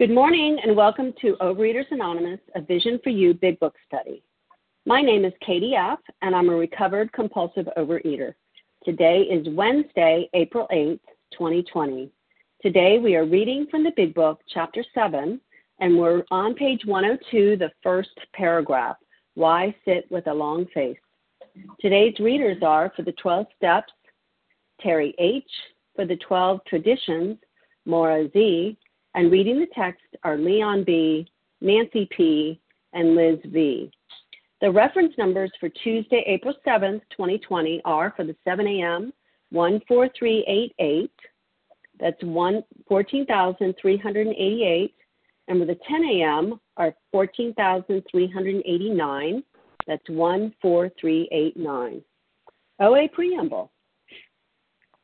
Good morning and welcome to Overeaters Anonymous, a Vision for You Big Book Study. My name is Katie F., and I'm a recovered compulsive overeater. Today is Wednesday, April 8th, 2020. Today we are reading from the Big Book, Chapter 7, and we're on page 102, the first paragraph Why Sit with a Long Face? Today's readers are for the 12 Steps, Terry H., for the 12 Traditions, Maura Z., and reading the text are Leon B., Nancy P., and Liz V. The reference numbers for Tuesday, April 7th, 2020 are for the 7 a.m. 14388, that's 14,388, and for the 10 a.m. are 14,389, that's 14389. OA Preamble.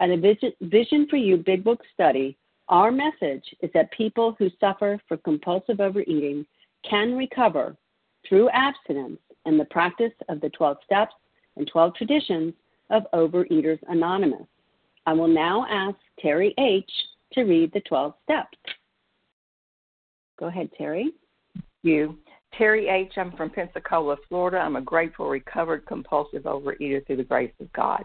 and a vision, vision for You Big Book study, our message is that people who suffer from compulsive overeating can recover through abstinence and the practice of the 12 steps and 12 traditions of Overeaters Anonymous. I will now ask Terry H. to read the 12 steps. Go ahead, Terry. You. Terry H. I'm from Pensacola, Florida. I'm a grateful, recovered, compulsive overeater through the grace of God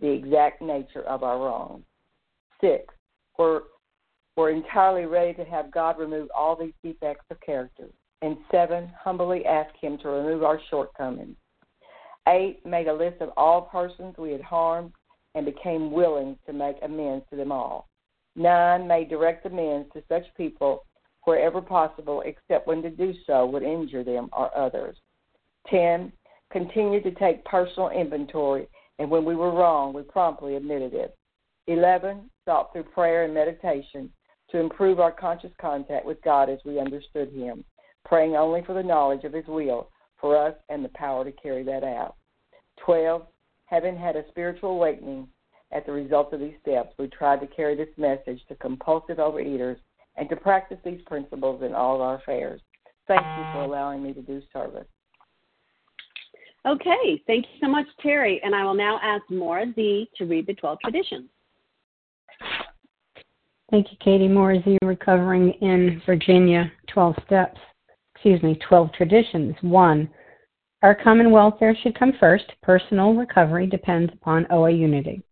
the exact nature of our wrong. Six, we're, we're entirely ready to have God remove all these defects of character. And seven, humbly ask Him to remove our shortcomings. Eight, made a list of all persons we had harmed and became willing to make amends to them all. Nine, made direct amends to such people wherever possible, except when to do so would injure them or others. Ten, continued to take personal inventory and when we were wrong, we promptly admitted it. 11. Sought through prayer and meditation to improve our conscious contact with God as we understood Him, praying only for the knowledge of His will for us and the power to carry that out. 12. Having had a spiritual awakening as a result of these steps, we tried to carry this message to compulsive overeaters and to practice these principles in all our affairs. Thank you for allowing me to do service. Okay, thank you so much, Terry. And I will now ask Maura Z to read the 12 traditions. Thank you, Katie. Maura Z, recovering in Virginia, 12 steps. Excuse me, 12 traditions. One, our common welfare should come first. Personal recovery depends upon OA unity.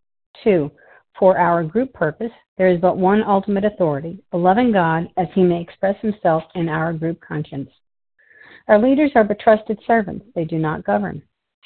Two, for our group purpose, there is but one ultimate authority, a loving God as he may express himself in our group conscience. Our leaders are but trusted servants, they do not govern.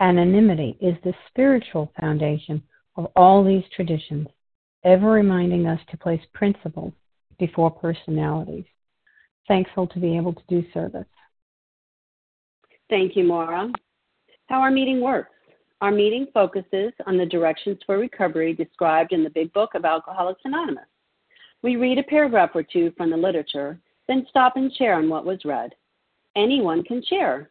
Anonymity is the spiritual foundation of all these traditions, ever reminding us to place principles before personalities. Thankful to be able to do service. Thank you, Maura. How our meeting works. Our meeting focuses on the directions for recovery described in the Big Book of Alcoholics Anonymous. We read a paragraph or two from the literature, then stop and share on what was read. Anyone can share,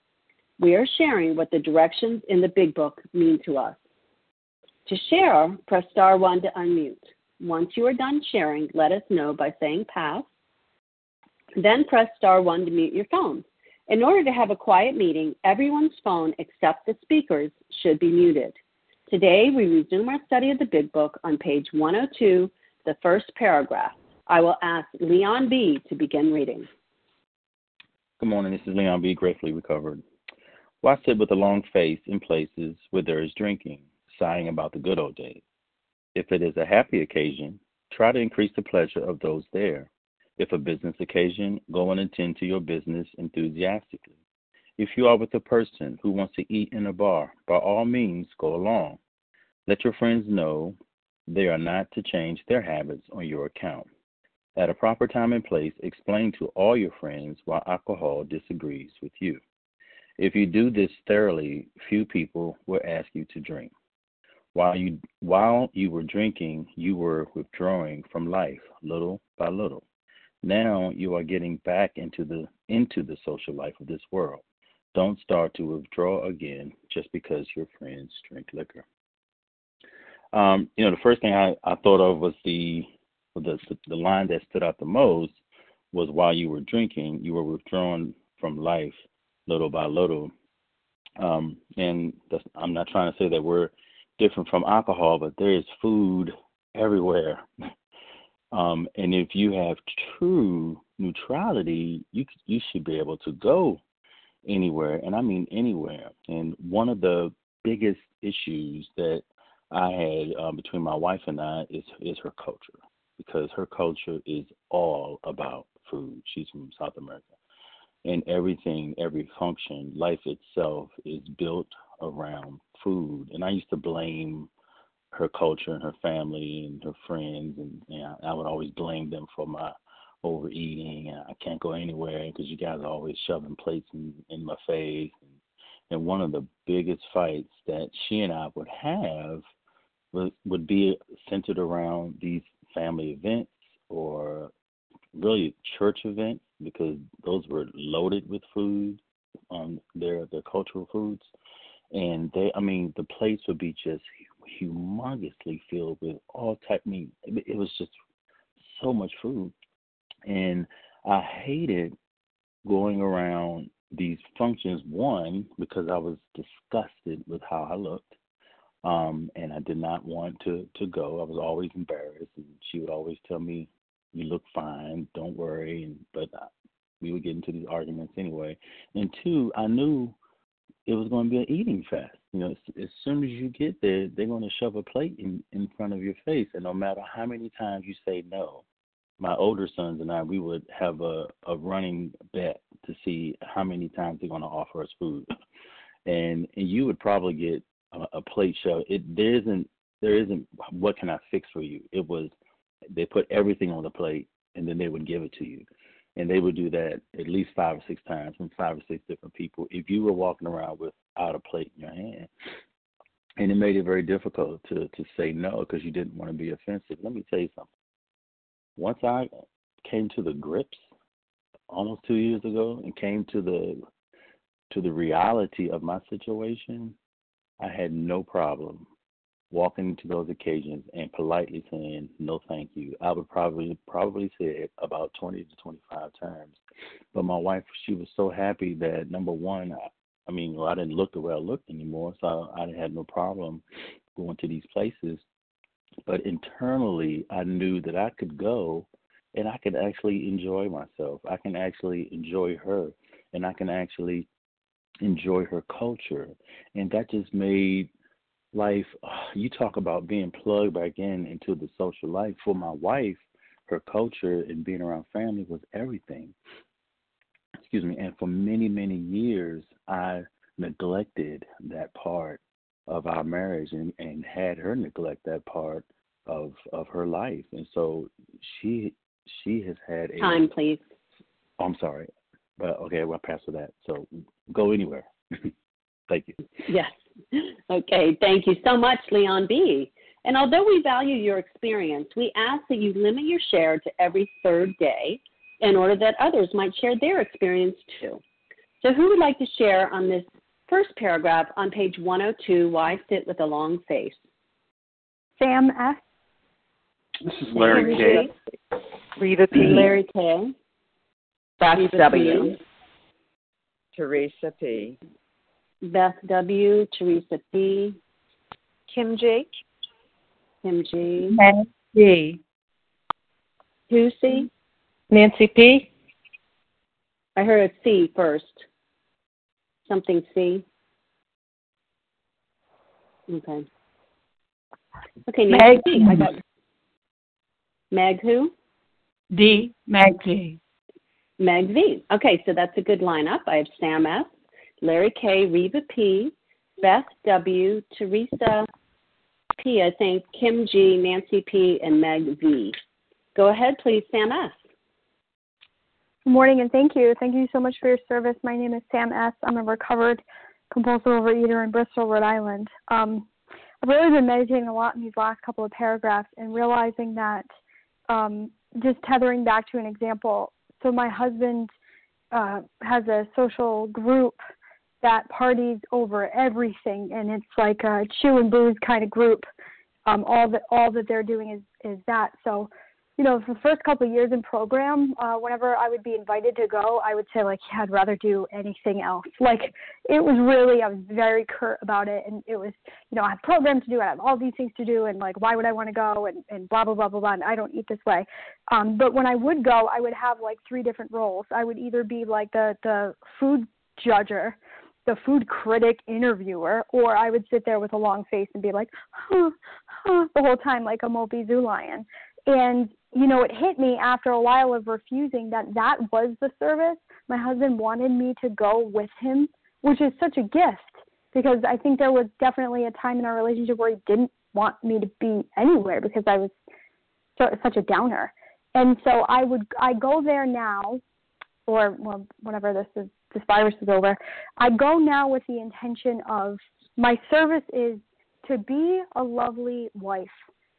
We are sharing what the directions in the Big Book mean to us. To share, press star 1 to unmute. Once you are done sharing, let us know by saying pass. Then press star 1 to mute your phone. In order to have a quiet meeting, everyone's phone except the speaker's should be muted. Today, we resume our study of the Big Book on page 102, the first paragraph. I will ask Leon B. to begin reading. Good morning. This is Leon B. Gratefully recovered. Why sit with a long face in places where there is drinking, sighing about the good old days? If it is a happy occasion, try to increase the pleasure of those there. If a business occasion, go and attend to your business enthusiastically. If you are with a person who wants to eat in a bar, by all means go along. Let your friends know they are not to change their habits on your account. At a proper time and place, explain to all your friends why alcohol disagrees with you. If you do this thoroughly, few people will ask you to drink. While you while you were drinking, you were withdrawing from life little by little. Now you are getting back into the into the social life of this world. Don't start to withdraw again just because your friends drink liquor. Um, you know, the first thing I, I thought of was the the the line that stood out the most was while you were drinking, you were withdrawn from life little by little. Um, and I'm not trying to say that we're different from alcohol, but there is food everywhere. um, and if you have true neutrality, you you should be able to go anywhere, and I mean anywhere. And one of the biggest issues that I had um, between my wife and I is is her culture because her culture is all about food. She's from South America. And everything, every function, life itself is built around food. And I used to blame her culture and her family and her friends, and, and I would always blame them for my overeating. And I can't go anywhere because you guys are always shoving plates in, in my face. And, one of the biggest fights that she and I would have would, would be centered around these family events or really church events because those were loaded with food um, their their cultural foods and they i mean the place would be just humongously filled with all type meat it was just so much food and i hated going around these functions one because i was disgusted with how i looked um, and I did not want to to go. I was always embarrassed, and she would always tell me, "You look fine, don't worry." But I, we would get into these arguments anyway. And two, I knew it was going to be an eating fest. You know, as, as soon as you get there, they're going to shove a plate in in front of your face, and no matter how many times you say no, my older sons and I, we would have a a running bet to see how many times they're going to offer us food. And and you would probably get a, a plate show. It there isn't there isn't what can I fix for you. It was they put everything on the plate and then they would give it to you. And they would do that at least five or six times from five or six different people. If you were walking around without a plate in your hand, and it made it very difficult to to say no because you didn't want to be offensive. Let me tell you something. Once I came to the grips almost two years ago and came to the to the reality of my situation, I had no problem walking into those occasions and politely saying no thank you. I would probably probably say it about 20 to 25 times. But my wife, she was so happy that number one, I, I mean, well, I didn't look the way I looked anymore, so I, I had no problem going to these places. But internally, I knew that I could go and I could actually enjoy myself. I can actually enjoy her, and I can actually enjoy her culture. And that just made life, you talk about being plugged back in into the social life. For my wife, her culture and being around family was everything. Excuse me. And for many, many years, I neglected that part of our marriage and, and had her neglect that part of of her life. And so she she has had a time, please. Oh, I'm sorry. But okay, well, pass for that. So go anywhere. Thank you. Yes. Okay. Thank you so much, Leon B. And although we value your experience, we ask that you limit your share to every third day in order that others might share their experience too. So, who would like to share on this first paragraph on page 102 Why Sit with a Long Face? Sam S. This is Larry K. Rita P. Larry K. Beth Rita W. P. Teresa P. Beth W. Teresa P. Kim J. Kim G. Meg D. Who C? Nancy P. I heard a C first. Something C. Okay. Okay, Nancy Meg. C. I got Meg who? D. Meg D. Meg V. Okay, so that's a good lineup. I have Sam S, Larry K, Reva P, Beth W, Teresa P, I think, Kim G, Nancy P, and Meg V. Go ahead, please, Sam S. Good morning and thank you. Thank you so much for your service. My name is Sam S. I'm a recovered compulsive overeater in Bristol, Rhode Island. Um, I've really been meditating a lot in these last couple of paragraphs and realizing that um, just tethering back to an example. So my husband uh, has a social group that parties over everything, and it's like a chew and booze kind of group. Um, all that all that they're doing is is that. So you know, for the first couple of years in program, uh, whenever I would be invited to go, I would say like, yeah, I'd rather do anything else. Like, it was really, I was very curt about it, and it was, you know, I have programs to do, I have all these things to do, and like, why would I want to go, and and blah blah blah blah blah. And I don't eat this way. Um, but when I would go, I would have like three different roles. I would either be like the the food judger, the food critic interviewer, or I would sit there with a long face and be like, huh, huh, the whole time like a mopey zoo lion. And you know, it hit me after a while of refusing that that was the service. My husband wanted me to go with him, which is such a gift because I think there was definitely a time in our relationship where he didn't want me to be anywhere because I was such a downer. And so I would I go there now, or well, whenever this is this virus is over, I go now with the intention of my service is to be a lovely wife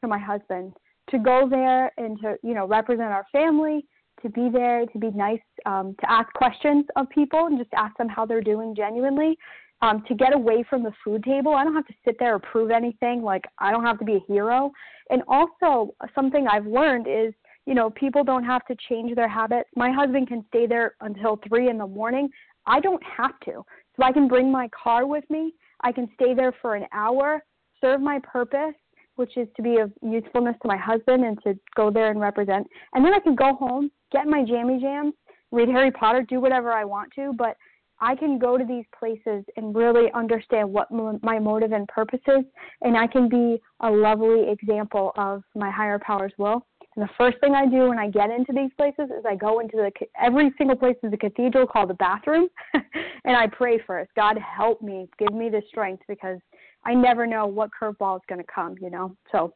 to my husband to go there and to you know represent our family to be there to be nice um, to ask questions of people and just ask them how they're doing genuinely um, to get away from the food table. I don't have to sit there or prove anything. Like i don't have to be a hero. And also something i've learned is you know people don't have to change their habits. My husband can stay there until three in the morning. I don't have to. So i can bring my car with me. I can stay there for an hour serve my purpose which is to be of usefulness to my husband and to go there and represent. And then I can go home, get my jammy jams, read Harry Potter, do whatever I want to, but I can go to these places and really understand what my motive and purpose is, and I can be a lovely example of my higher power's will. And the first thing I do when I get into these places is I go into the every single place is a cathedral called the bathroom, and I pray first. God help me, give me the strength because I never know what curveball is going to come, you know. So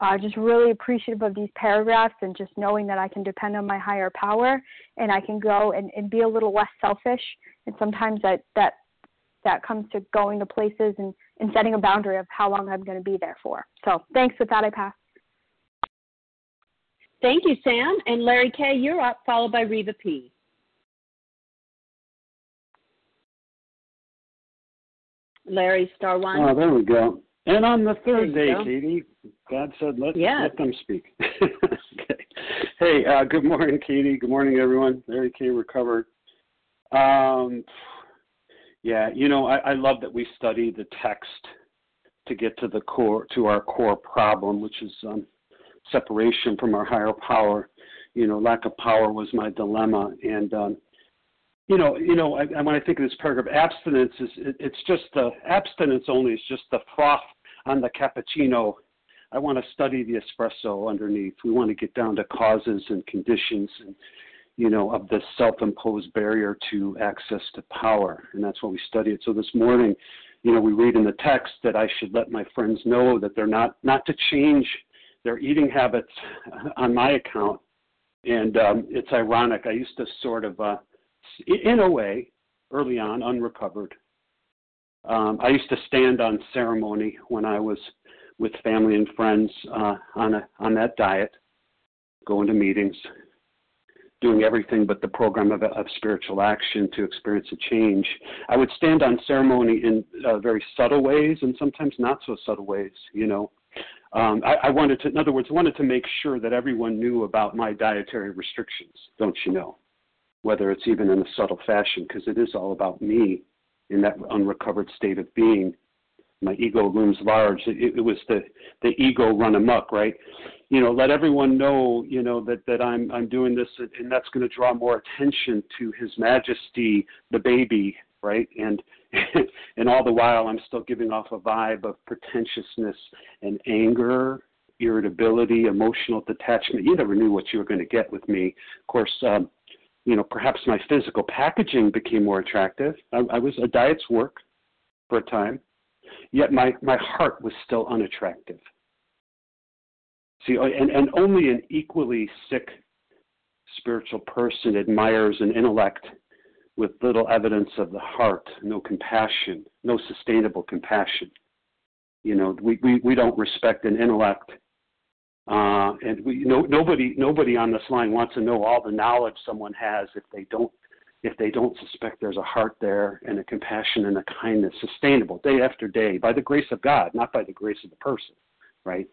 uh, just really appreciative of these paragraphs and just knowing that I can depend on my higher power and I can go and, and be a little less selfish. And sometimes that that that comes to going to places and, and setting a boundary of how long I'm going to be there for. So thanks. With that, I pass. Thank you, Sam. And Larry K., you're up, followed by Reva P. Larry, star one. Oh, there we go. And on the third day, go. Katie, God said, let, yes. let them speak. okay. Hey, uh, good morning, Katie. Good morning, everyone. Larry K. recovered. Um, yeah, you know, I, I love that we study the text to get to the core, to our core problem, which is um, separation from our higher power. You know, lack of power was my dilemma, and um, you know, you know, I, when I think of this paragraph, abstinence is it, it's just the abstinence only is just the froth on the cappuccino. I want to study the espresso underneath. We want to get down to causes and conditions and you know of this self-imposed barrier to access to power, and that's why we study it. So this morning, you know, we read in the text that I should let my friends know that they're not not to change their eating habits on my account. And um, it's ironic. I used to sort of uh, in a way, early on, unrecovered. Um, I used to stand on ceremony when I was with family and friends uh, on a, on that diet, going to meetings, doing everything but the program of, of spiritual action to experience a change. I would stand on ceremony in uh, very subtle ways and sometimes not so subtle ways. You know, um, I, I wanted to, in other words, wanted to make sure that everyone knew about my dietary restrictions. Don't you know? whether it's even in a subtle fashion, because it is all about me in that unrecovered state of being. My ego looms large. It, it was the the ego run amok, right? You know, let everyone know, you know, that that I'm I'm doing this, and that's going to draw more attention to His Majesty, the baby, right? And and all the while, I'm still giving off a vibe of pretentiousness and anger irritability, emotional detachment. You never knew what you were going to get with me. Of course, um, you know, perhaps my physical packaging became more attractive. I, I was a diet's work for a time, yet my, my heart was still unattractive. See, uh, and, and only an equally sick spiritual person admires an intellect with little evidence of the heart, no compassion, no sustainable compassion. You know, we, we, we don't respect an intellect uh, and we, no, nobody, nobody on this line wants to know all the knowledge someone has if they don't, if they don't suspect there's a heart there and a compassion and a kindness sustainable day after day by the grace of God, not by the grace of the person, right?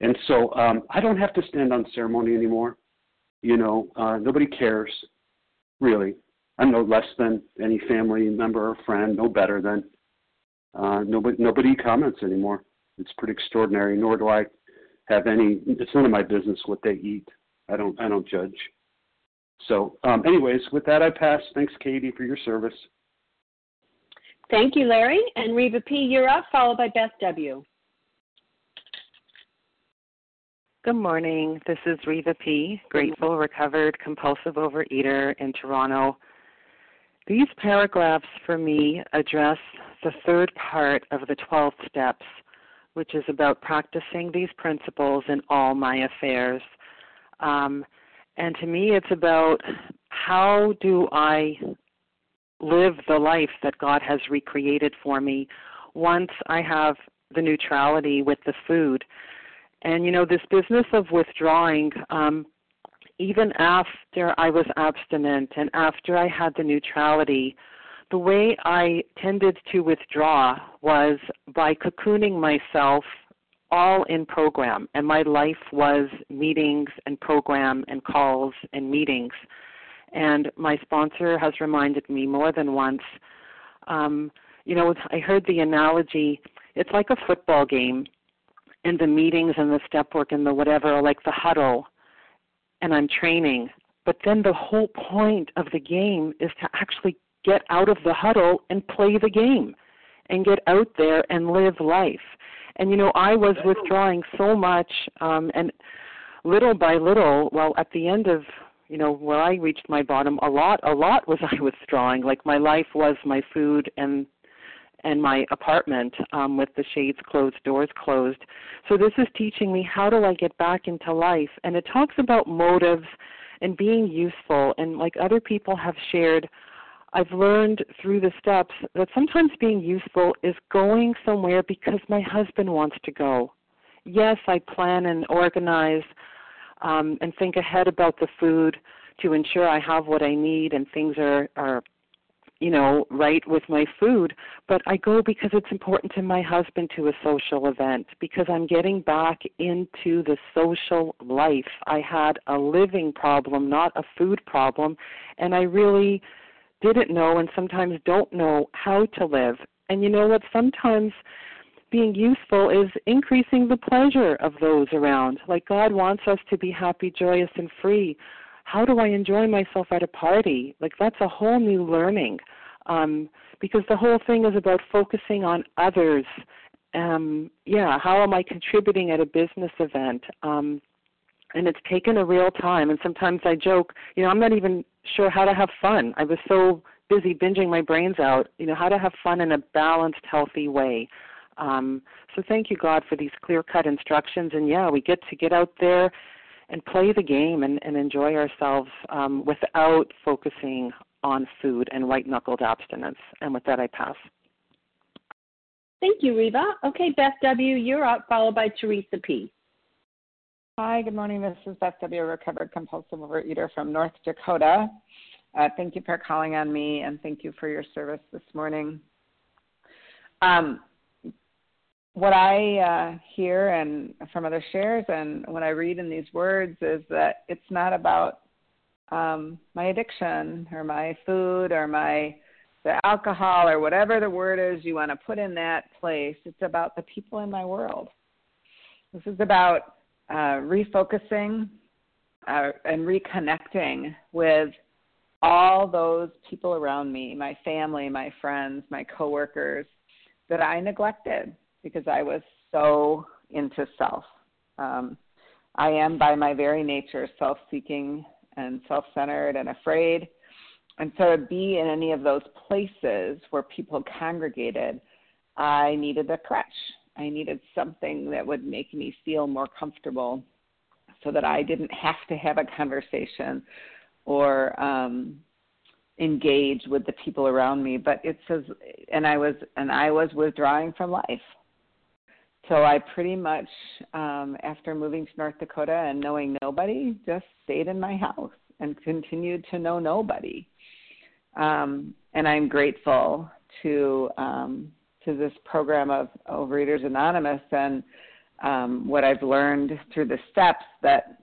And so um, I don't have to stand on ceremony anymore. You know, uh, nobody cares, really. I'm no less than any family member or friend, no better than. Uh, nobody, nobody comments anymore. It's pretty extraordinary. Nor do I have any. It's none of my business what they eat. I don't. I don't judge. So, um, anyways, with that, I pass. Thanks, Katie, for your service. Thank you, Larry. And Reva P., you're up, followed by Beth W. Good morning. This is Reva P., grateful, recovered, compulsive overeater in Toronto. These paragraphs for me address the third part of the 12 steps which is about practicing these principles in all my affairs. Um, and to me, it's about how do I live the life that God has recreated for me once I have the neutrality with the food. And you know, this business of withdrawing, um, even after I was abstinent and after I had the neutrality, the way I tended to withdraw was by cocooning myself all in program, and my life was meetings and program and calls and meetings. And my sponsor has reminded me more than once. Um, you know, I heard the analogy. It's like a football game, and the meetings and the step work and the whatever are like the huddle, and I'm training. But then the whole point of the game is to actually get out of the huddle and play the game and get out there and live life. And you know, I was withdrawing so much um and little by little, well at the end of you know, where I reached my bottom a lot a lot was I withdrawing. Like my life was my food and and my apartment um, with the shades closed, doors closed. So this is teaching me how do I get back into life, and it talks about motives and being useful. And like other people have shared, I've learned through the steps that sometimes being useful is going somewhere because my husband wants to go. Yes, I plan and organize um, and think ahead about the food to ensure I have what I need and things are are you know right with my food but I go because it's important to my husband to a social event because I'm getting back into the social life. I had a living problem not a food problem and I really didn't know and sometimes don't know how to live. And you know what? Sometimes being useful is increasing the pleasure of those around. Like God wants us to be happy joyous and free how do I enjoy myself at a party? Like that's a whole new learning. Um, because the whole thing is about focusing on others. Um, yeah, how am I contributing at a business event? Um, and it's taken a real time. And sometimes I joke, you know, I'm not even sure how to have fun. I was so busy binging my brains out, you know, how to have fun in a balanced, healthy way. Um, so thank you, God, for these clear cut instructions. And yeah, we get to get out there and play the game and, and enjoy ourselves um, without focusing on food and white knuckled abstinence. And with that, I pass. Thank you, Reva. Okay, Beth W., you're up, followed by Teresa P. Hi, good morning. This is Beth W., recovered compulsive overeater from North Dakota. Uh, thank you for calling on me and thank you for your service this morning. Um, what I uh, hear and from other shares and what I read in these words is that it's not about um, my addiction or my food or my the alcohol or whatever the word is you want to put in that place. It's about the people in my world. This is about uh, refocusing uh, and reconnecting with all those people around me, my family, my friends, my coworkers that I neglected because I was so into self. Um, I am by my very nature self seeking and self centered and afraid. And so to be in any of those places where people congregated, I needed a crutch. I needed something that would make me feel more comfortable so that I didn't have to have a conversation or um engage with the people around me but it says and i was and i was withdrawing from life so I pretty much, um, after moving to North Dakota and knowing nobody, just stayed in my house and continued to know nobody. Um, and I'm grateful to um, to this program of Overeaters Anonymous and um, what I've learned through the steps that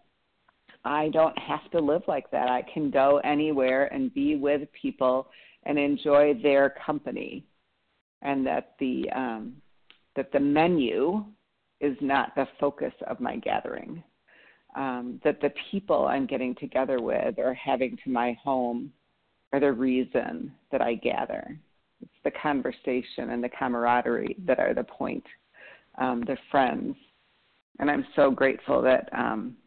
I don't have to live like that. I can go anywhere and be with people and enjoy their company, and that the um, that the menu is not the focus of my gathering. Um, that the people I'm getting together with or having to my home are the reason that I gather. It's the conversation and the camaraderie that are the point, um, the friends. And I'm so grateful that um,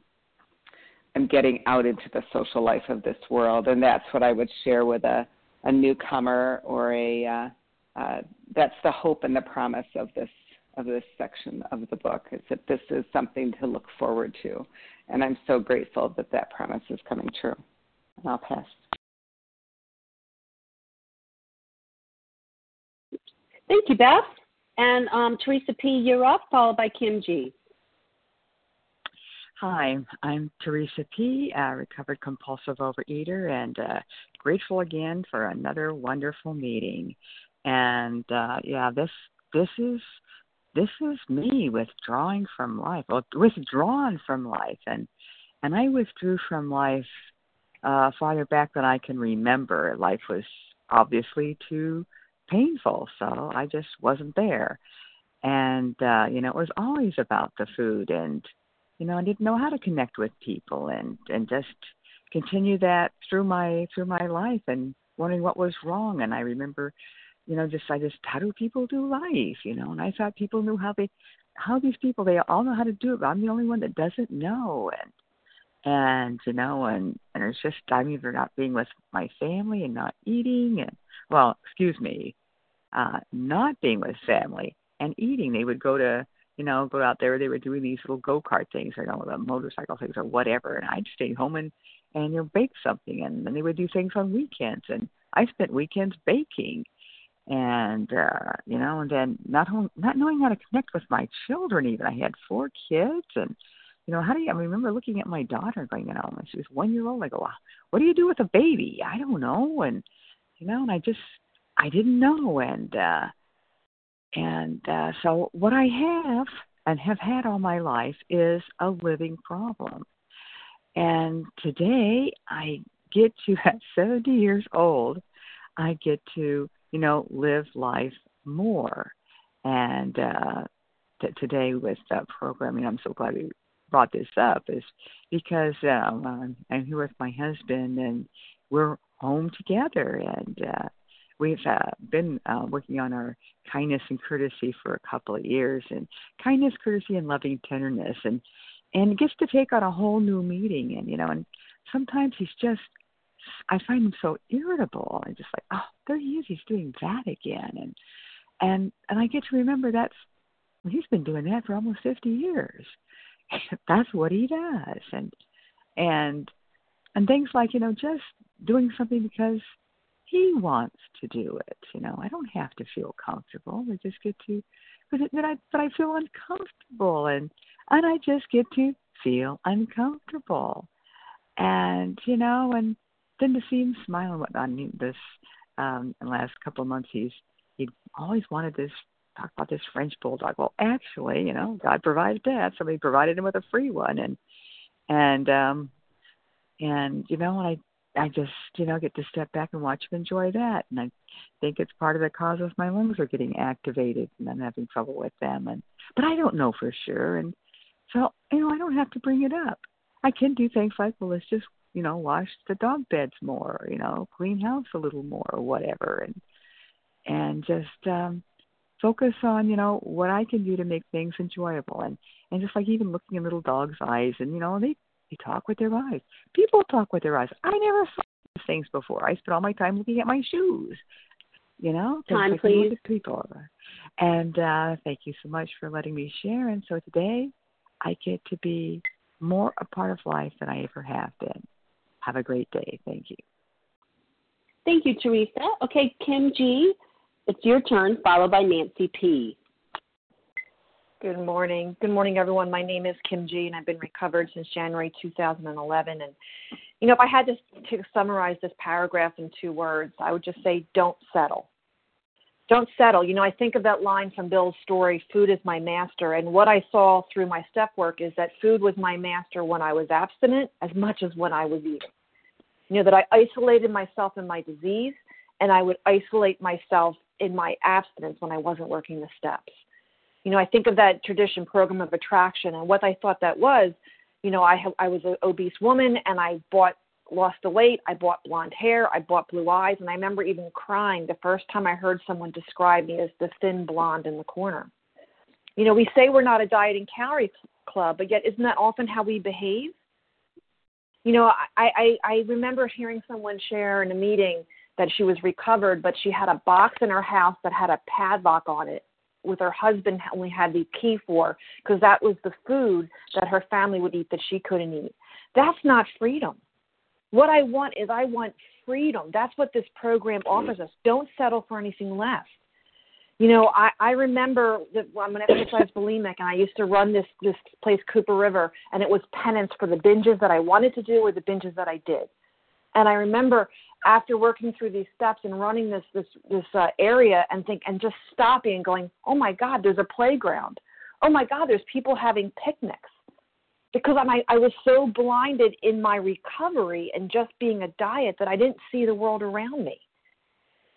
I'm getting out into the social life of this world. And that's what I would share with a, a newcomer or a uh, uh, that's the hope and the promise of this of this section of the book is that this is something to look forward to, and I'm so grateful that that promise is coming true. And I'll pass. Thank you, Beth. And um, Teresa P., you're up, followed by Kim G. Hi, I'm Teresa P., a recovered compulsive overeater, and uh, grateful again for another wonderful meeting. And uh, yeah, this this is this is me withdrawing from life, well, withdrawn from life, and and I withdrew from life uh, farther back than I can remember. Life was obviously too painful, so I just wasn't there. And uh, you know, it was always about the food, and you know, I didn't know how to connect with people, and and just continue that through my through my life, and wondering what was wrong. And I remember you know, just I just how do people do life, you know? And I thought people knew how they how these people they all know how to do it, but I'm the only one that doesn't know and and you know, and and it's just I'm either not being with my family and not eating and well, excuse me, uh not being with family and eating. They would go to you know, go out there. They were doing these little go kart things, or you know, the motorcycle things or whatever. And I'd stay home and and you know bake something, and then they would do things on weekends. And I spent weekends baking, and uh, you know, and then not not knowing how to connect with my children. Even I had four kids, and you know, how do you? I remember looking at my daughter, going, you know, when she was one year old. I go, what do you do with a baby? I don't know, and you know, and I just I didn't know, and uh and uh, so, what I have and have had all my life is a living problem. And today, I get to, at 70 years old, I get to, you know, live life more. And uh, t- today, with uh, programming, I'm so glad we brought this up, is because um, I'm here with my husband and we're home together. And uh, we've uh, been uh, working on our kindness and courtesy for a couple of years, and kindness, courtesy, and loving tenderness, and and it gets to take on a whole new meaning. And you know, and sometimes he's just, I find him so irritable. I'm just like, oh, there he is. He's doing that again, and and and I get to remember that's well, he's been doing that for almost 50 years. that's what he does, and and and things like you know just doing something because he wants to do it. You know, I don't have to feel comfortable. I just get to, but then I but I feel uncomfortable, and and I just get to feel uncomfortable, and you know, and then to see him smile and whatnot. I mean, this um, in the last couple of months, he's he always wanted this talk about this French bulldog. Well, actually, you know, God provided that. Somebody provided him with a free one, and and um and you know, and I I just, you know, get to step back and watch him enjoy that. And I think it's part of the cause of my lungs are getting activated and I'm having trouble with them. And but I don't know for sure. And so, you know, I don't have to bring it up. I can do things like, well, let's just, you know, wash the dog beds more, you know, clean house a little more or whatever, and and just um focus on, you know, what I can do to make things enjoyable. And and just like even looking in little dogs' eyes, and you know, they they talk with their eyes. People talk with their eyes. I never saw these things before. I spent all my time looking at my shoes. You know, time please. Look people. And uh, thank you so much for letting me share. And so today, I get to be more a part of life than I ever have been. Have a great day. Thank you. Thank you, Teresa. Okay, Kim G, it's your turn, followed by Nancy P. Good morning. Good morning, everyone. My name is Kim G, and I've been recovered since January 2011. And, you know, if I had to, to summarize this paragraph in two words, I would just say don't settle. Don't settle. You know, I think of that line from Bill's story, food is my master. And what I saw through my step work is that food was my master when I was abstinent as much as when I was eating. You know, that I isolated myself in my disease, and I would isolate myself in my abstinence when I wasn't working the steps you know, I think of that tradition program of attraction and what I thought that was, you know, I have, I was an obese woman and I bought lost the weight, I bought blonde hair, I bought blue eyes, and I remember even crying the first time I heard someone describe me as the thin blonde in the corner. You know, we say we're not a dieting calorie club, but yet isn't that often how we behave? You know, I, I, I remember hearing someone share in a meeting that she was recovered, but she had a box in her house that had a padlock on it with her husband only had the key for because that was the food that her family would eat that she couldn't eat. That's not freedom. What I want is I want freedom. That's what this program mm-hmm. offers us. Don't settle for anything less. You know, I, I remember that I'm an exercise bulimic, and I used to run this this place, Cooper River, and it was penance for the binges that I wanted to do or the binges that I did. And I remember after working through these steps and running this this this uh, area and think and just stopping and going, oh my God, there's a playground. Oh my God, there's people having picnics. Because I, I was so blinded in my recovery and just being a diet that I didn't see the world around me.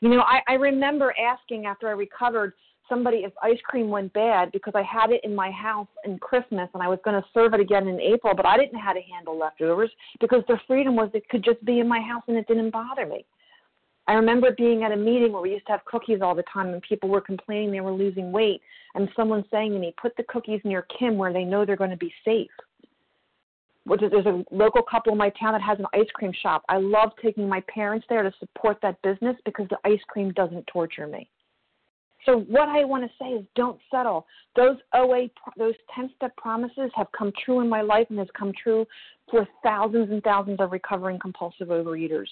You know, I, I remember asking after I recovered somebody if ice cream went bad because I had it in my house in Christmas and I was going to serve it again in April, but I didn't know how to handle leftovers because the freedom was it could just be in my house and it didn't bother me. I remember being at a meeting where we used to have cookies all the time and people were complaining they were losing weight and someone saying to me, put the cookies near Kim where they know they're going to be safe. Which is, there's a local couple in my town that has an ice cream shop. I love taking my parents there to support that business because the ice cream doesn't torture me So what I want to say is don't settle. Those OA, those 10 step promises have come true in my life and has come true for thousands and thousands of recovering compulsive overeaters.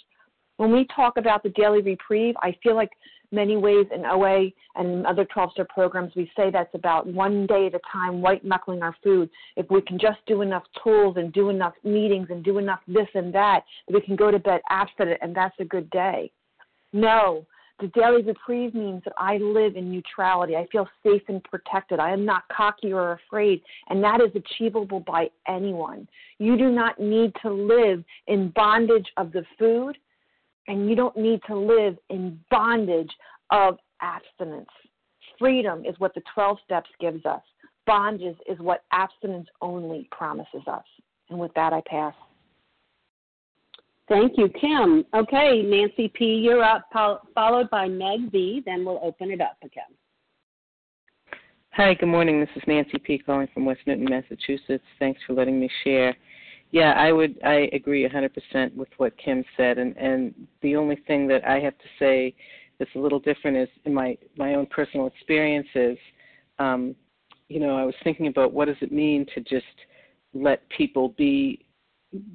When we talk about the daily reprieve, I feel like many ways in OA and other 12 step programs, we say that's about one day at a time, white knuckling our food. If we can just do enough tools and do enough meetings and do enough this and that, we can go to bed abstinent and that's a good day. No, the daily reprieve means that I live in neutrality. I feel safe and protected. I am not cocky or afraid, and that is achievable by anyone. You do not need to live in bondage of the food, and you don't need to live in bondage of abstinence. Freedom is what the 12 steps gives us. Bondage is what abstinence only promises us. And with that, I pass. Thank you, Kim. Okay, Nancy P., you're up, followed by Meg V. Then we'll open it up again. Hi, good morning. This is Nancy P. calling from West Newton, Massachusetts. Thanks for letting me share. Yeah, I would I agree 100% with what Kim said, and and the only thing that I have to say that's a little different is in my my own personal experiences. Um, you know, I was thinking about what does it mean to just let people be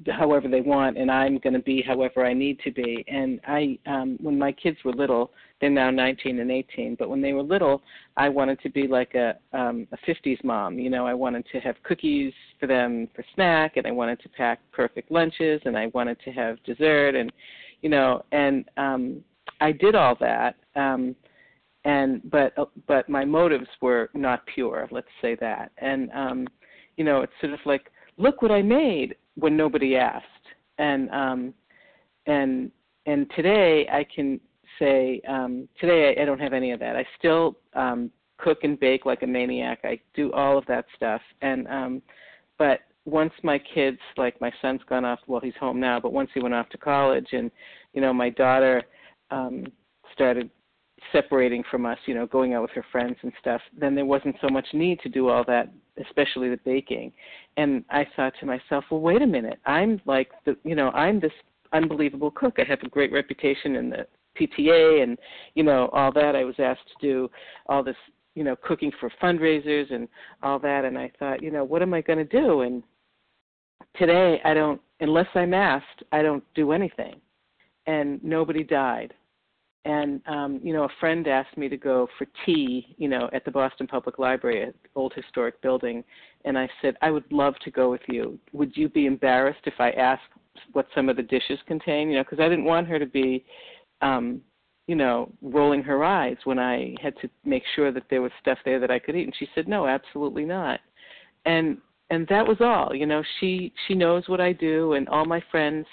however they want and I'm going to be however I need to be. And I um when my kids were little, they're now 19 and 18, but when they were little, I wanted to be like a um a 50s mom, you know, I wanted to have cookies for them for snack and I wanted to pack perfect lunches and I wanted to have dessert and you know, and um I did all that um and but but my motives were not pure, let's say that. And um you know, it's sort of like look what I made when nobody asked. And um, and and today I can say um, today I, I don't have any of that. I still um, cook and bake like a maniac. I do all of that stuff. And um, but once my kids, like my son's gone off, well he's home now, but once he went off to college, and you know my daughter um, started separating from us, you know, going out with her friends and stuff, then there wasn't so much need to do all that, especially the baking. And I thought to myself, well, wait a minute, I'm like the, you know, I'm this unbelievable cook. I have a great reputation in the PTA and, you know, all that. I was asked to do all this, you know, cooking for fundraisers and all that. And I thought, you know, what am I going to do? And today I don't, unless I'm asked, I don't do anything. And nobody died and um, you know, a friend asked me to go for tea, you know, at the Boston Public Library, an old historic building, and I said I would love to go with you. Would you be embarrassed if I asked what some of the dishes contain? You know, because I didn't want her to be, um, you know, rolling her eyes when I had to make sure that there was stuff there that I could eat. And she said, no, absolutely not. And and that was all. You know, she she knows what I do, and all my friends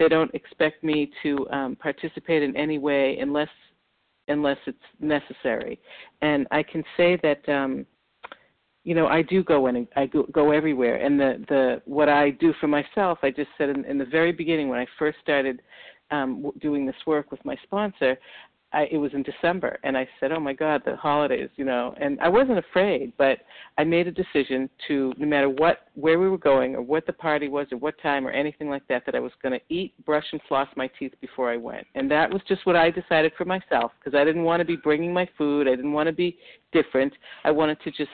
they don't expect me to um, participate in any way unless unless it's necessary. And I can say that um, you know I do go in I go, go everywhere. And the the what I do for myself, I just said in, in the very beginning when I first started um, doing this work with my sponsor, I, it was in December, and I said, "Oh my God, the holidays," you know. And I wasn't afraid, but I made a decision to, no matter what, where we were going, or what the party was, or what time, or anything like that, that I was going to eat, brush, and floss my teeth before I went. And that was just what I decided for myself, because I didn't want to be bringing my food. I didn't want to be different. I wanted to just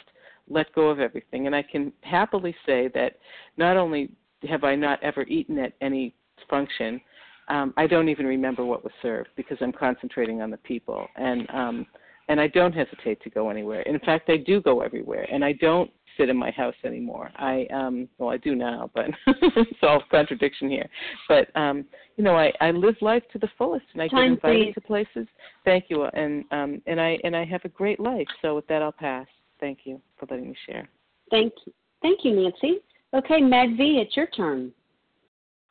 let go of everything. And I can happily say that not only have I not ever eaten at any function um, I don't even remember what was served because I'm concentrating on the people, and um, and I don't hesitate to go anywhere. In fact, I do go everywhere, and I don't sit in my house anymore. I um, well, I do now, but it's all contradiction here. But um, you know, I I live life to the fullest, and I Time, get invited please. to places. Thank you, and um, and I and I have a great life. So with that, I'll pass. Thank you for letting me share. Thank you, thank you, Nancy. Okay, Meg V, it's your turn.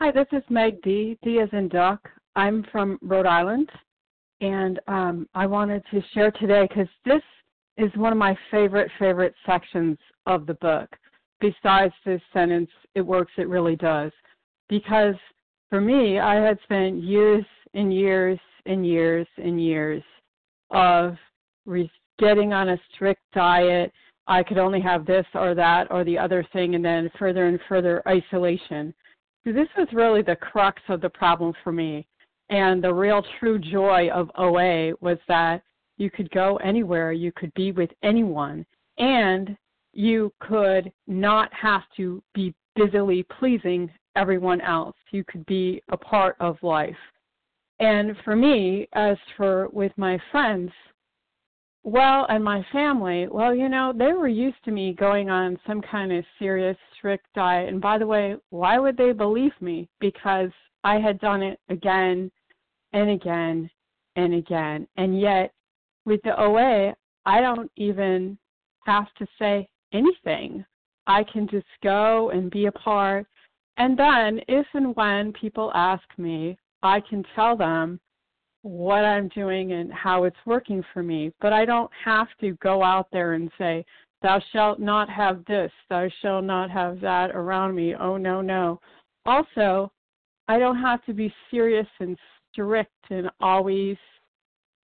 Hi, this is Meg D. D as in duck. I'm from Rhode Island, and um, I wanted to share today because this is one of my favorite, favorite sections of the book. Besides this sentence, it works, it really does. Because for me, I had spent years and years and years and years of re- getting on a strict diet. I could only have this or that or the other thing, and then further and further isolation this was really the crux of the problem for me. And the real true joy of OA was that You could go anywhere, you could be with anyone, and you could not have to be busily pleasing everyone else. You could be a part of life. And for me, as for with my friends, well, and my family, well, you know, they were used to me going on some kind of serious, strict diet. And by the way, why would they believe me? Because I had done it again and again and again. And yet, with the OA, I don't even have to say anything. I can just go and be a part. And then, if and when people ask me, I can tell them what I'm doing and how it's working for me. But I don't have to go out there and say, Thou shalt not have this, thou shalt not have that around me. Oh, no, no. Also, I don't have to be serious and strict and always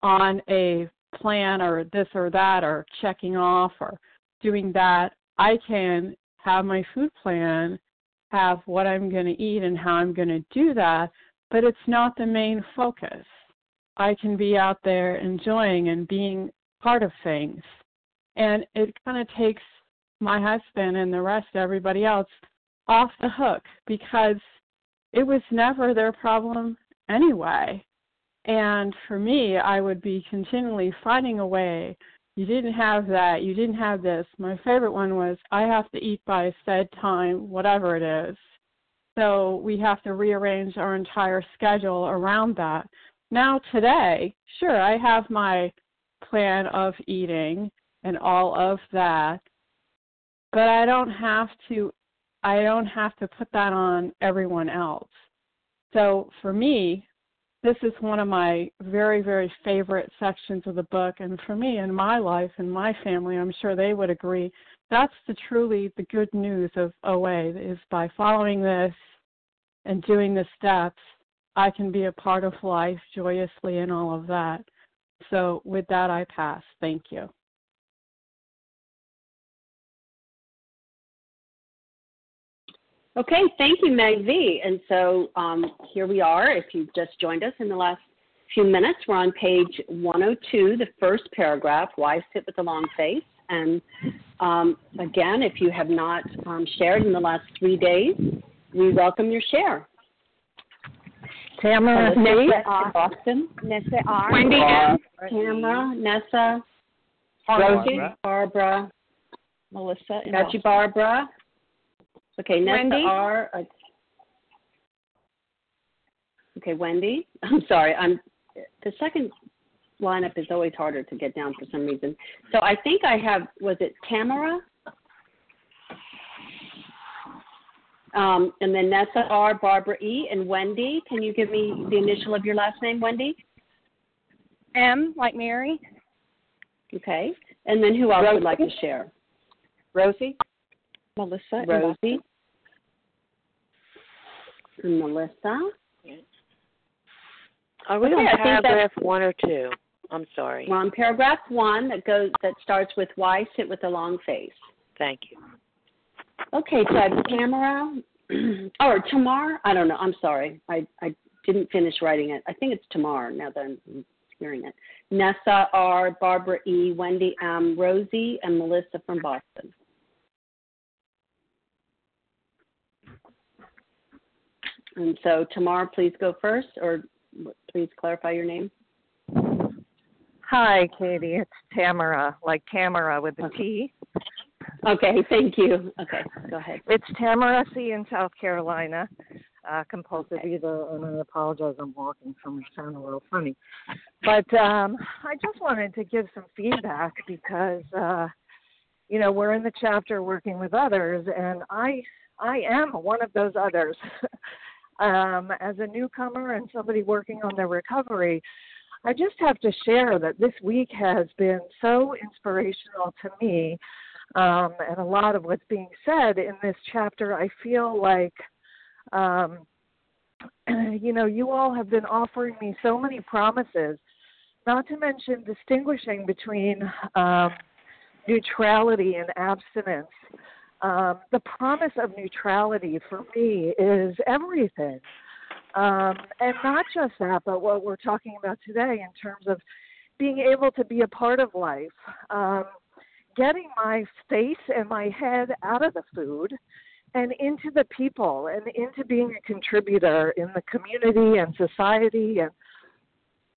on a plan or this or that or checking off or doing that. I can have my food plan, have what I'm going to eat and how I'm going to do that, but it's not the main focus. I can be out there enjoying and being part of things. And it kind of takes my husband and the rest, everybody else, off the hook because it was never their problem anyway. And for me, I would be continually finding a way. You didn't have that. You didn't have this. My favorite one was I have to eat by said time, whatever it is. So we have to rearrange our entire schedule around that. Now, today, sure, I have my plan of eating and all of that, but I don't have to I don't have to put that on everyone else. So for me, this is one of my very, very favorite sections of the book. And for me, in my life and my family, I'm sure they would agree, that's the truly the good news of OA is by following this and doing the steps, I can be a part of life joyously and all of that. So with that, I pass. Thank you. Okay, thank you, Meg V. And so um, here we are. If you've just joined us in the last few minutes, we're on page 102, the first paragraph, Why Sit with a Long Face? And um, again, if you have not um, shared in the last three days, we welcome your share. Tamara Nessa R. Boston. Nessa R. Wendy R. Tamara, Nessa, Rosie, Barbara, Melissa. got you, Barbara. Okay, Nessa Wendy? R. uh, Okay, Wendy. I'm sorry. I'm the second lineup is always harder to get down for some reason. So I think I have was it Tamara? Um, and then Nessa R, Barbara E, and Wendy. Can you give me the initial of your last name, Wendy? M, like Mary. Okay. And then who else would like to share? Rosie. Melissa. and Rosie. And Melissa. Are we Okay, on paragraph one or two? I'm sorry. We're on paragraph one that goes that starts with why sit with a long face. Thank you. Okay, so I have Tamara oh, or Tamar. I don't know. I'm sorry. I I didn't finish writing it. I think it's Tamar now that I'm hearing it. Nessa R, Barbara E, Wendy M, Rosie, and Melissa from Boston. And so Tamar, please go first, or please clarify your name. Hi, Katie. It's Tamara, like Tamara with a T. Okay, thank you. Okay, go ahead. It's Tamara C. in South Carolina, uh, compulsive eater, and I apologize. I'm walking, so I sound a little funny. But um, I just wanted to give some feedback because, uh, you know, we're in the chapter working with others, and I I am one of those others. um, as a newcomer and somebody working on their recovery, I just have to share that this week has been so inspirational to me. Um, and a lot of what's being said in this chapter, I feel like, um, you know, you all have been offering me so many promises, not to mention distinguishing between um, neutrality and abstinence. Um, the promise of neutrality for me is everything. Um, and not just that, but what we're talking about today in terms of being able to be a part of life, um, getting my face and my head out of the food and into the people and into being a contributor in the community and society and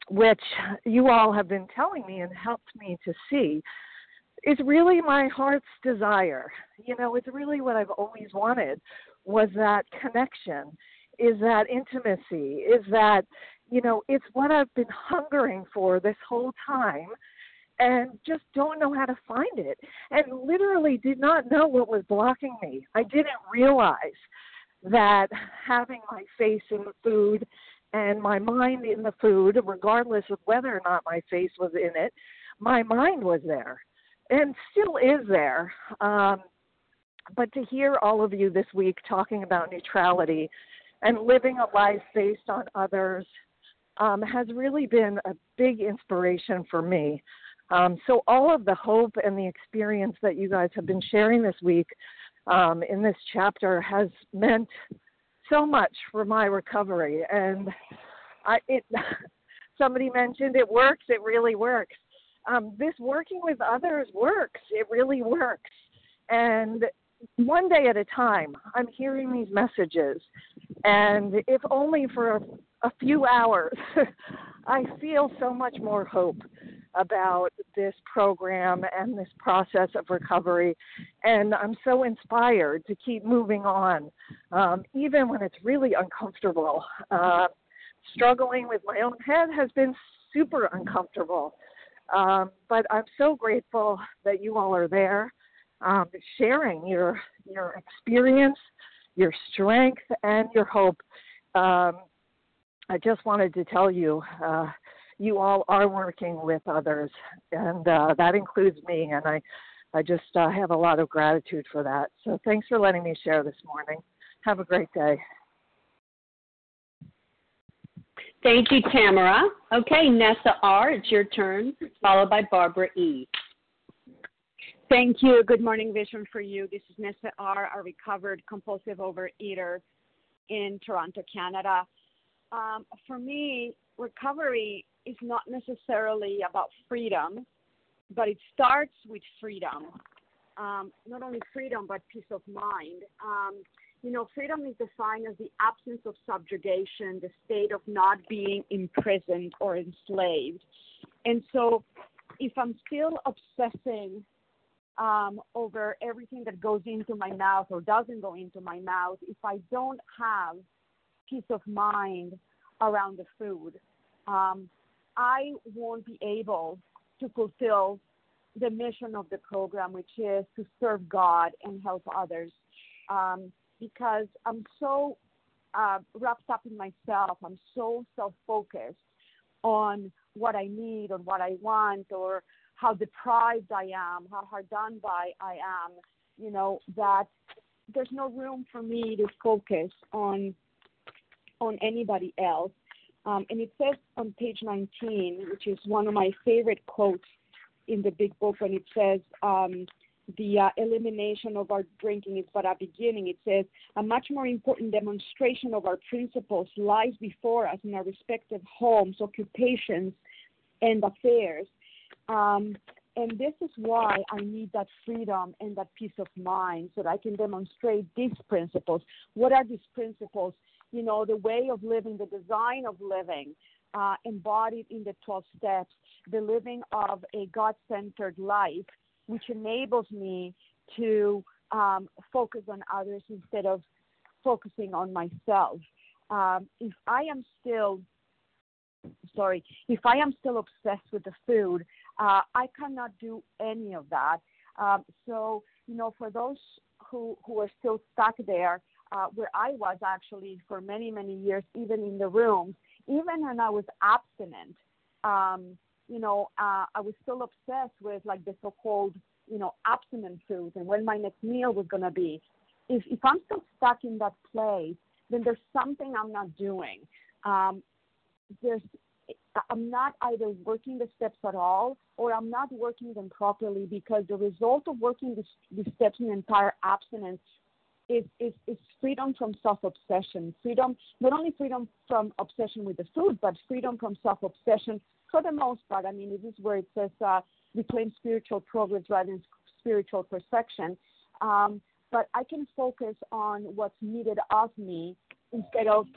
which you all have been telling me and helped me to see is really my heart's desire. You know, it's really what I've always wanted was that connection, is that intimacy, is that, you know, it's what I've been hungering for this whole time and just don't know how to find it. And literally did not know what was blocking me. I didn't realize that having my face in the food and my mind in the food, regardless of whether or not my face was in it, my mind was there and still is there. Um, but to hear all of you this week talking about neutrality and living a life based on others um, has really been a big inspiration for me. Um, so, all of the hope and the experience that you guys have been sharing this week um, in this chapter has meant so much for my recovery. And I, it, somebody mentioned it works, it really works um, this working with others works. It really works. And one day at a time, I'm hearing these messages. And if only for a, a few hours, I feel so much more hope about this program and this process of recovery. And I'm so inspired to keep moving on, um, even when it's really uncomfortable. Uh, struggling with my own head has been super uncomfortable. Um, but I'm so grateful that you all are there, um, sharing your your experience, your strength, and your hope. Um, I just wanted to tell you, uh, you all are working with others, and uh, that includes me. And I, I just uh, have a lot of gratitude for that. So thanks for letting me share this morning. Have a great day. Thank you, Tamara. Okay, Nessa R., it's your turn, followed by Barbara E. Thank you. Good morning, Vision for You. This is Nessa R., a recovered compulsive overeater in Toronto, Canada. Um, for me, recovery is not necessarily about freedom, but it starts with freedom. Um, not only freedom, but peace of mind. Um, you know, freedom is defined as the absence of subjugation, the state of not being imprisoned or enslaved. And so, if I'm still obsessing um, over everything that goes into my mouth or doesn't go into my mouth, if I don't have peace of mind around the food, um, I won't be able to fulfill the mission of the program, which is to serve God and help others. Um, because I'm so uh, wrapped up in myself. I'm so self focused on what I need, or what I want, or how deprived I am, how hard done by I am, you know, that there's no room for me to focus on on anybody else. Um, and it says on page 19, which is one of my favorite quotes in the big book, and it says, um, the uh, elimination of our drinking is but a beginning. It says a much more important demonstration of our principles lies before us in our respective homes, occupations, and affairs. Um, and this is why I need that freedom and that peace of mind so that I can demonstrate these principles. What are these principles? You know, the way of living, the design of living, uh, embodied in the 12 steps, the living of a God centered life which enables me to um, focus on others instead of focusing on myself. Um, if I am still, sorry, if I am still obsessed with the food, uh, I cannot do any of that. Um, so, you know, for those who, who are still stuck there, uh, where I was actually for many, many years, even in the room, even when I was abstinent, um, you know, uh, I was still obsessed with like the so-called, you know, abstinent foods and when my next meal was going to be. If, if I'm still stuck in that place, then there's something I'm not doing. Um, there's, I'm not either working the steps at all or I'm not working them properly because the result of working the, the steps in entire abstinence is, is, is freedom from self obsession. Freedom, not only freedom from obsession with the food, but freedom from self obsession for the most part. I mean, this is where it says uh, reclaim spiritual progress rather than spiritual perfection. Um, but I can focus on what's needed of me instead of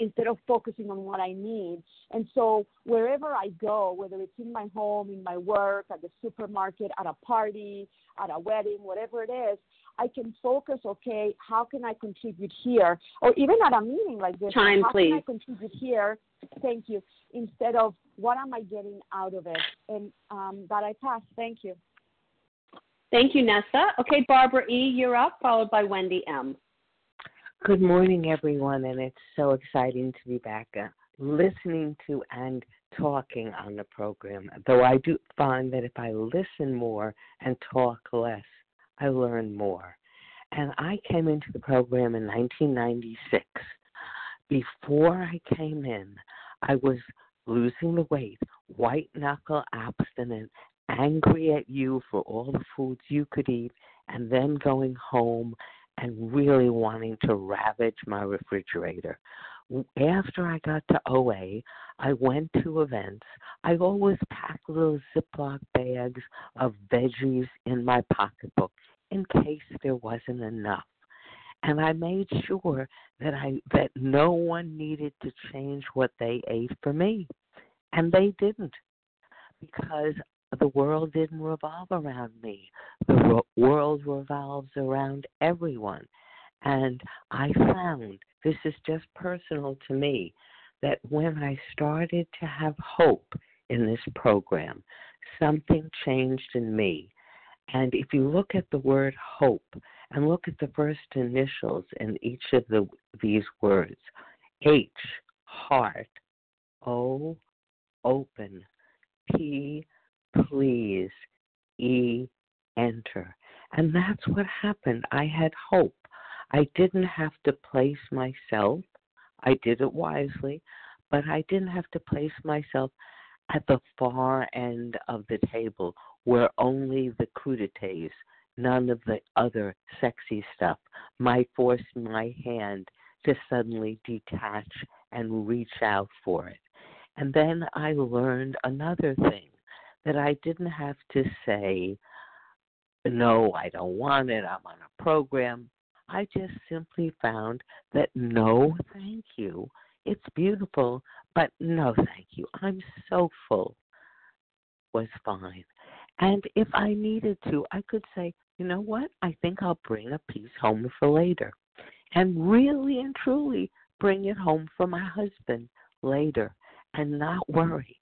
instead of focusing on what I need. And so wherever I go, whether it's in my home, in my work, at the supermarket, at a party, at a wedding, whatever it is, I can focus, okay, how can I contribute here? Or even at a meeting like this, Time, how please. can I contribute here? Thank you. Instead of what am I getting out of it? And um, that I pass. Thank you. Thank you, Nessa. Okay, Barbara E., you're up, followed by Wendy M. Good morning, everyone, and it's so exciting to be back uh, listening to and talking on the program. Though I do find that if I listen more and talk less, I learn more. And I came into the program in 1996. Before I came in, I was losing the weight, white knuckle abstinent, angry at you for all the foods you could eat, and then going home and really wanting to ravage my refrigerator. After I got to OA, I went to events. I always packed little Ziploc bags of veggies in my pocketbook in case there wasn't enough. And I made sure that I that no one needed to change what they ate for me. And they didn't because the world didn't revolve around me. The world revolves around everyone. And I found, this is just personal to me, that when I started to have hope in this program, something changed in me. And if you look at the word hope and look at the first initials in each of the, these words H, heart, O, open, P, please, E, enter. And that's what happened. I had hope. I didn't have to place myself. I did it wisely, but I didn't have to place myself at the far end of the table where only the crudités, none of the other sexy stuff, might force my hand to suddenly detach and reach out for it. And then I learned another thing that I didn't have to say, no, I don't want it, I'm on a program. I just simply found that no, thank you. It's beautiful, but no, thank you. I'm so full. Was fine. And if I needed to, I could say, you know what? I think I'll bring a piece home for later. And really and truly bring it home for my husband later and not worry.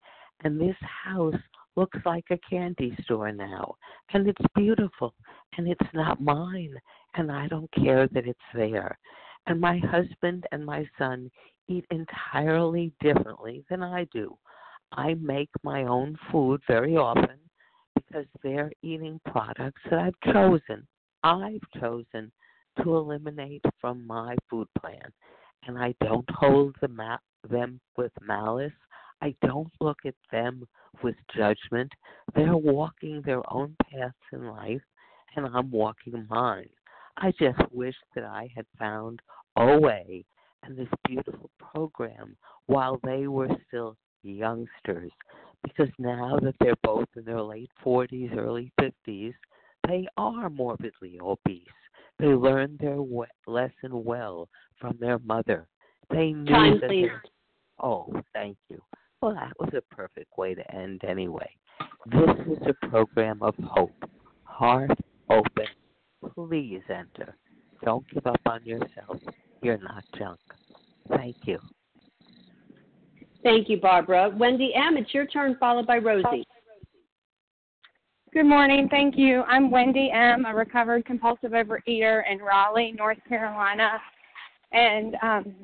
And this house looks like a candy store now. And it's beautiful. And it's not mine. And I don't care that it's there. And my husband and my son eat entirely differently than I do. I make my own food very often because they're eating products that I've chosen. I've chosen to eliminate from my food plan. And I don't hold the ma- them with malice. I don't look at them with judgment. They're walking their own paths in life, and I'm walking mine. I just wish that I had found OA and this beautiful program while they were still youngsters. Because now that they're both in their late 40s, early 50s, they are morbidly obese. They learned their we- lesson well from their mother. They knew Time, that. please. they- Oh, thank you. Well, that was a perfect way to end anyway. This is a program of hope. Heart open. Please enter. Don't give up on yourself. You're not junk. Thank you. Thank you, Barbara. Wendy M., it's your turn, followed by Rosie. Good morning. Thank you. I'm Wendy M., a recovered compulsive overeater in Raleigh, North Carolina. And um,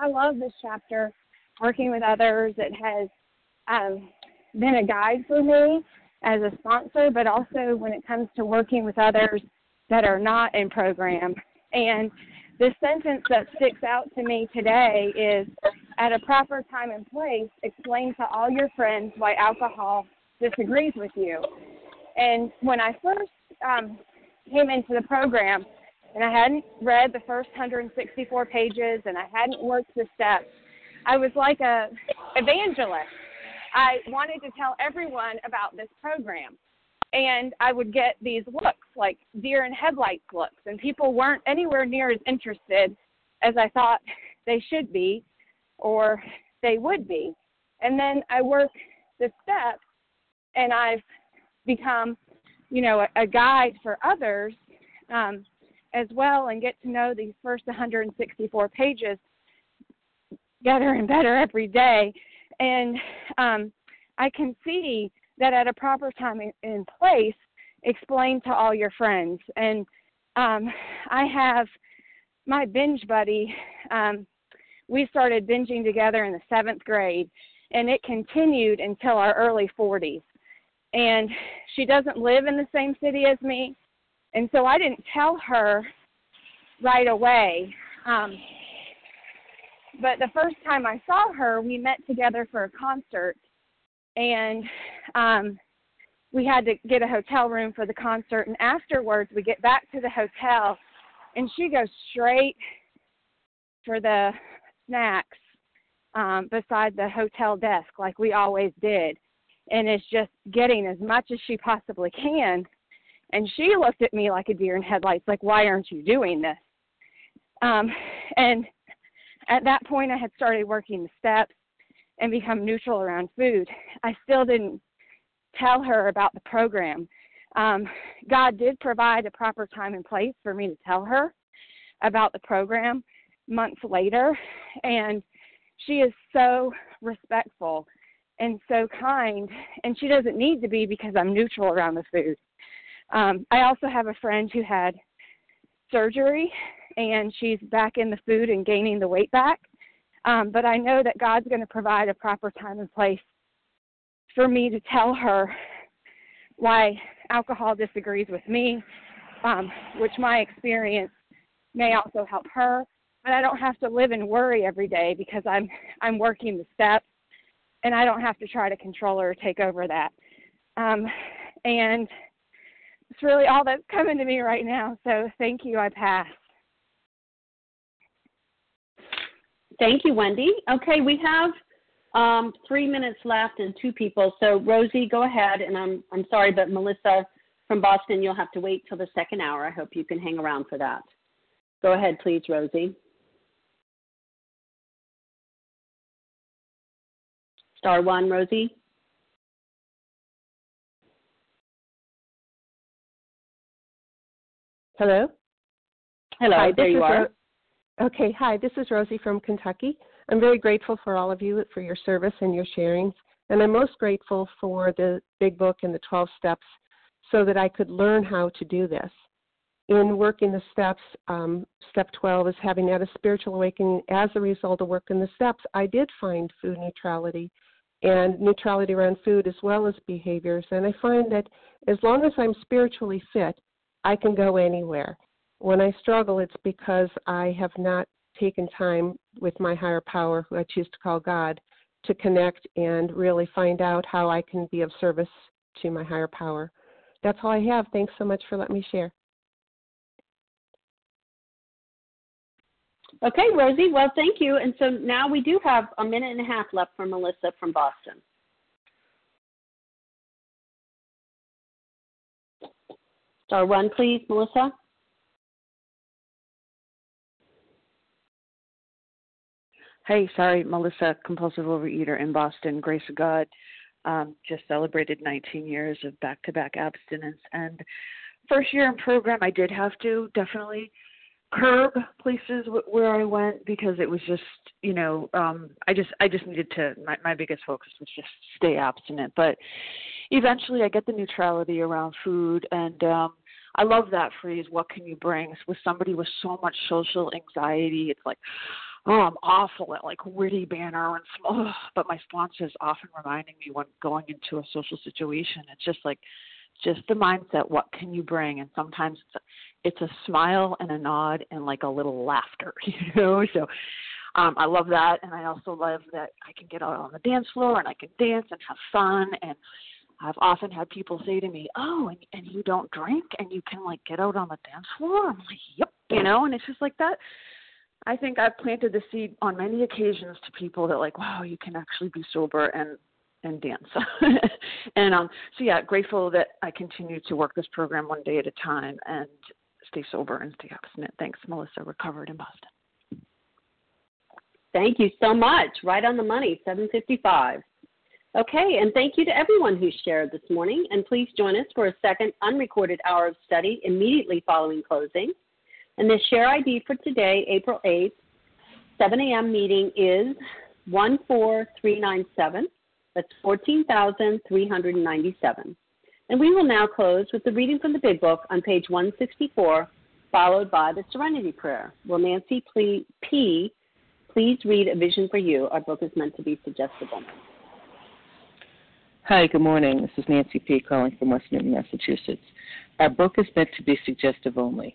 I love this chapter, working with others. It has um, been a guide for me as a sponsor, but also when it comes to working with others that are not in program. And the sentence that sticks out to me today is at a proper time and place, explain to all your friends why alcohol disagrees with you. And when I first um, came into the program, and I hadn't read the first 164 pages and I hadn't worked the steps. I was like a evangelist. I wanted to tell everyone about this program. And I would get these looks, like deer in headlights looks, and people weren't anywhere near as interested as I thought they should be or they would be. And then I work the steps and I've become, you know, a, a guide for others um, as well and get to know these first 164 pages better and better every day. And um, I can see that at a proper time in place, explain to all your friends. And um, I have my binge buddy. Um, we started binging together in the seventh grade, and it continued until our early 40s. And she doesn't live in the same city as me, and so I didn't tell her right away. Um, but the first time I saw her, we met together for a concert, and um, we had to get a hotel room for the concert. And afterwards, we get back to the hotel, and she goes straight for the snacks um, beside the hotel desk, like we always did, and is just getting as much as she possibly can. And she looked at me like a deer in headlights, like, "Why aren't you doing this?" Um, and at that point, I had started working the steps and become neutral around food. I still didn't tell her about the program. Um, God did provide a proper time and place for me to tell her about the program months later, and she is so respectful and so kind, and she doesn't need to be because I'm neutral around the food. Um, I also have a friend who had surgery and she's back in the food and gaining the weight back. Um, but I know that God's going to provide a proper time and place for me to tell her why alcohol disagrees with me, um, which my experience may also help her. But I don't have to live in worry every day because I'm I'm working the steps, and I don't have to try to control her or take over that. Um, and it's really all that's coming to me right now. So thank you. I pass. Thank you, Wendy. Okay, we have um, three minutes left and two people. So Rosie, go ahead. And I'm I'm sorry, but Melissa from Boston, you'll have to wait till the second hour. I hope you can hang around for that. Go ahead, please, Rosie. Star one, Rosie. Hello. Hello. Hi, there you are. Ro- Okay, hi, this is Rosie from Kentucky. I'm very grateful for all of you for your service and your sharings, and I'm most grateful for the big book and the 12 steps so that I could learn how to do this. In working the steps, um, step 12 is having had a spiritual awakening as a result of working the steps. I did find food neutrality and neutrality around food as well as behaviors, and I find that as long as I'm spiritually fit, I can go anywhere when I struggle, it's because I have not taken time with my higher power, who I choose to call God, to connect and really find out how I can be of service to my higher power. That's all I have. Thanks so much for letting me share. Okay, Rosie. Well, thank you. And so now we do have a minute and a half left for Melissa from Boston. Star one, please, Melissa. Hey, sorry, Melissa, compulsive overeater in Boston. Grace of God. Um, just celebrated 19 years of back-to-back abstinence, and first year in program, I did have to definitely curb places w- where I went because it was just, you know, um, I just I just needed to. My, my biggest focus was just stay abstinent, but eventually I get the neutrality around food and. um I love that phrase, what can you bring? With somebody with so much social anxiety, it's like, oh, I'm awful at like witty banner and small. But my sponsor is often reminding me when going into a social situation, it's just like, just the mindset. What can you bring? And sometimes it's a, it's a smile and a nod and like a little laughter, you know. So um, I love that, and I also love that I can get out on the dance floor and I can dance and have fun. And I've often had people say to me, "Oh, and, and you don't drink, and you can like get out on the dance floor." I'm like, "Yep, you know, and it's just like that. I think I've planted the seed on many occasions to people that like, wow, you can actually be sober and and dance. and um so yeah, grateful that I continue to work this program one day at a time and stay sober and stay abstinent. Thanks, Melissa, recovered in Boston. Thank you so much. Right on the money, 755. Okay, and thank you to everyone who shared this morning. And please join us for a second unrecorded hour of study immediately following closing. And the share ID for today, April 8th, 7 a.m. meeting is 14397. That's 14,397. And we will now close with the reading from the Big Book on page 164, followed by the Serenity Prayer. Will Nancy P. please read A Vision for You? Our book is meant to be suggestible. Hi, good morning. This is Nancy P. calling from West Newton, Massachusetts. Our book is meant to be suggestive only.